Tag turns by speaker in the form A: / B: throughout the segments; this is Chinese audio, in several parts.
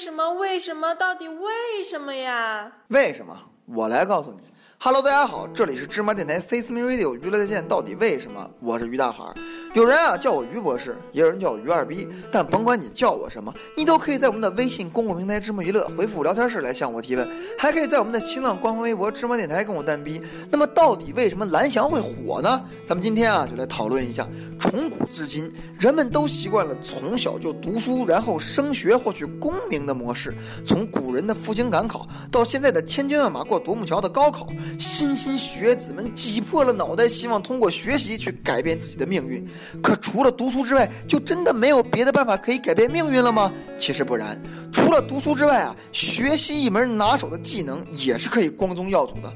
A: 什么？为什么？到底为什么呀？
B: 为什么？我来告诉你。Hello，大家好，这里是芝麻电台 C S M Radio 娱乐在线。到底为什么？我是于大海。有人啊叫我于博士，也有人叫我于二逼。但甭管你叫我什么，你都可以在我们的微信公共平台芝麻娱乐回复聊天室来向我提问，还可以在我们的新浪官方微博芝麻电台跟我单逼。那么到底为什么蓝翔会火呢？咱们今天啊就来讨论一下。从古至今，人们都习惯了从小就读书，然后升学获取功名的模式。从古人的赴京赶考，到现在的千军万马过独木桥的高考。莘莘学子们挤破了脑袋，希望通过学习去改变自己的命运。可除了读书之外，就真的没有别的办法可以改变命运了吗？其实不然，除了读书之外啊，学习一门拿手的技能也是可以光宗耀祖的。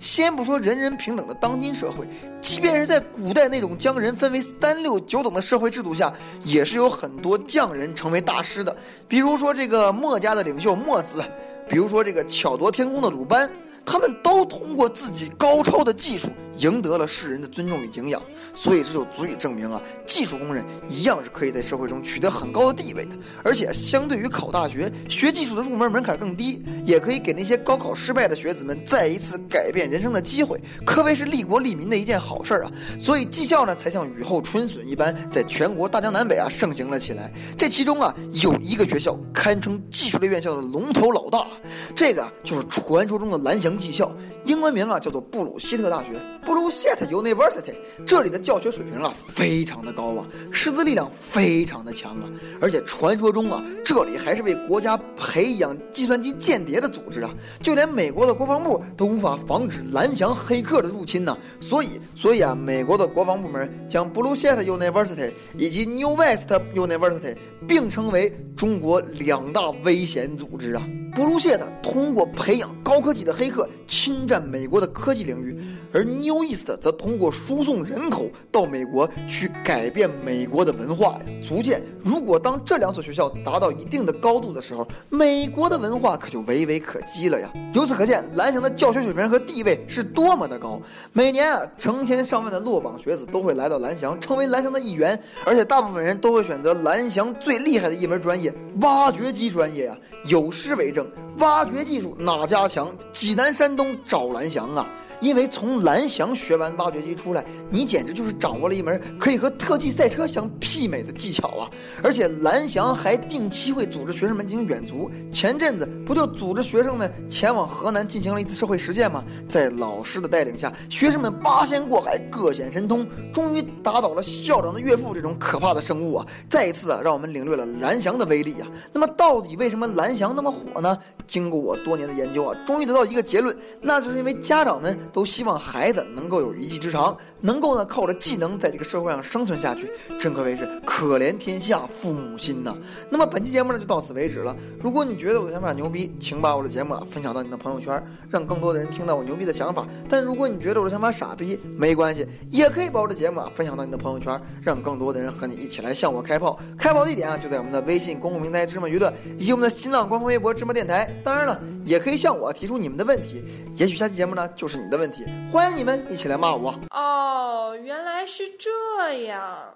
B: 先不说人人平等的当今社会，即便是在古代那种将人分为三六九等的社会制度下，也是有很多匠人成为大师的。比如说这个墨家的领袖墨子，比如说这个巧夺天工的鲁班。他们都通过自己高超的技术赢得了世人的尊重与敬仰，所以这就足以证明啊，技术工人一样是可以在社会中取得很高的地位的。而且，相对于考大学，学技术的入门门槛更低，也可以给那些高考失败的学子们再一次改变人生的机会，可谓是利国利民的一件好事儿啊。所以，技校呢才像雨后春笋一般，在全国大江南北啊盛行了起来。这其中啊，有一个学校堪称技术类院校的龙头老大，这个就是传说中的蓝翔。技校，英文名啊叫做布鲁希特大学 （Blue Shet University）。这里的教学水平啊非常的高啊，师资力量非常的强啊，而且传说中啊，这里还是为国家培养计算机间谍的组织啊，就连美国的国防部都无法防止蓝翔黑客的入侵呢。所以，所以啊，美国的国防部门将 Blue Shet University 以及 New West University 并称为中国两大危险组织啊。布鲁谢特通过培养高科技的黑客侵占美国的科技领域，而 New East 则通过输送人口到美国去改变美国的文化呀。足见，如果当这两所学校达到一定的高度的时候，美国的文化可就微微可击了呀。由此可见，蓝翔的教学水平和地位是多么的高。每年啊，成千上万的落榜学子都会来到蓝翔，成为蓝翔的一员，而且大部分人都会选择蓝翔最厉害的一门专业——挖掘机专业呀。有诗为证。生挖掘技术哪家强？济南、山东找蓝翔啊！因为从蓝翔学完挖掘机出来，你简直就是掌握了一门可以和特技赛车相媲美的技巧啊！而且蓝翔还定期会组织学生们进行远足，前阵子不就组织学生们前往河南进行了一次社会实践吗？在老师的带领下，学生们八仙过海，各显神通，终于打倒了校长的岳父这种可怕的生物啊！再一次啊，让我们领略了蓝翔的威力啊！那么到底为什么蓝翔那么火呢？经过我多年的研究啊，终于得到一个结论，那就是因为家长们都希望孩子能够有一技之长，能够呢靠着技能在这个社会上生存下去，真可谓是可怜天下父母心呐。那么本期节目呢就到此为止了。如果你觉得我的想法牛逼，请把我的节目啊分享到你的朋友圈，让更多的人听到我牛逼的想法。但如果你觉得我的想法傻逼，没关系，也可以把我的节目啊分享到你的朋友圈，让更多的人和你一起来向我开炮。开炮地点啊就在我们的微信公共平台芝麻娱乐以及我们的新浪官方微博芝麻电台。当然了，也可以向我提出你们的问题，也许下期节目呢就是你的问题，欢迎你们一起来骂我。
A: 哦，原来是这样。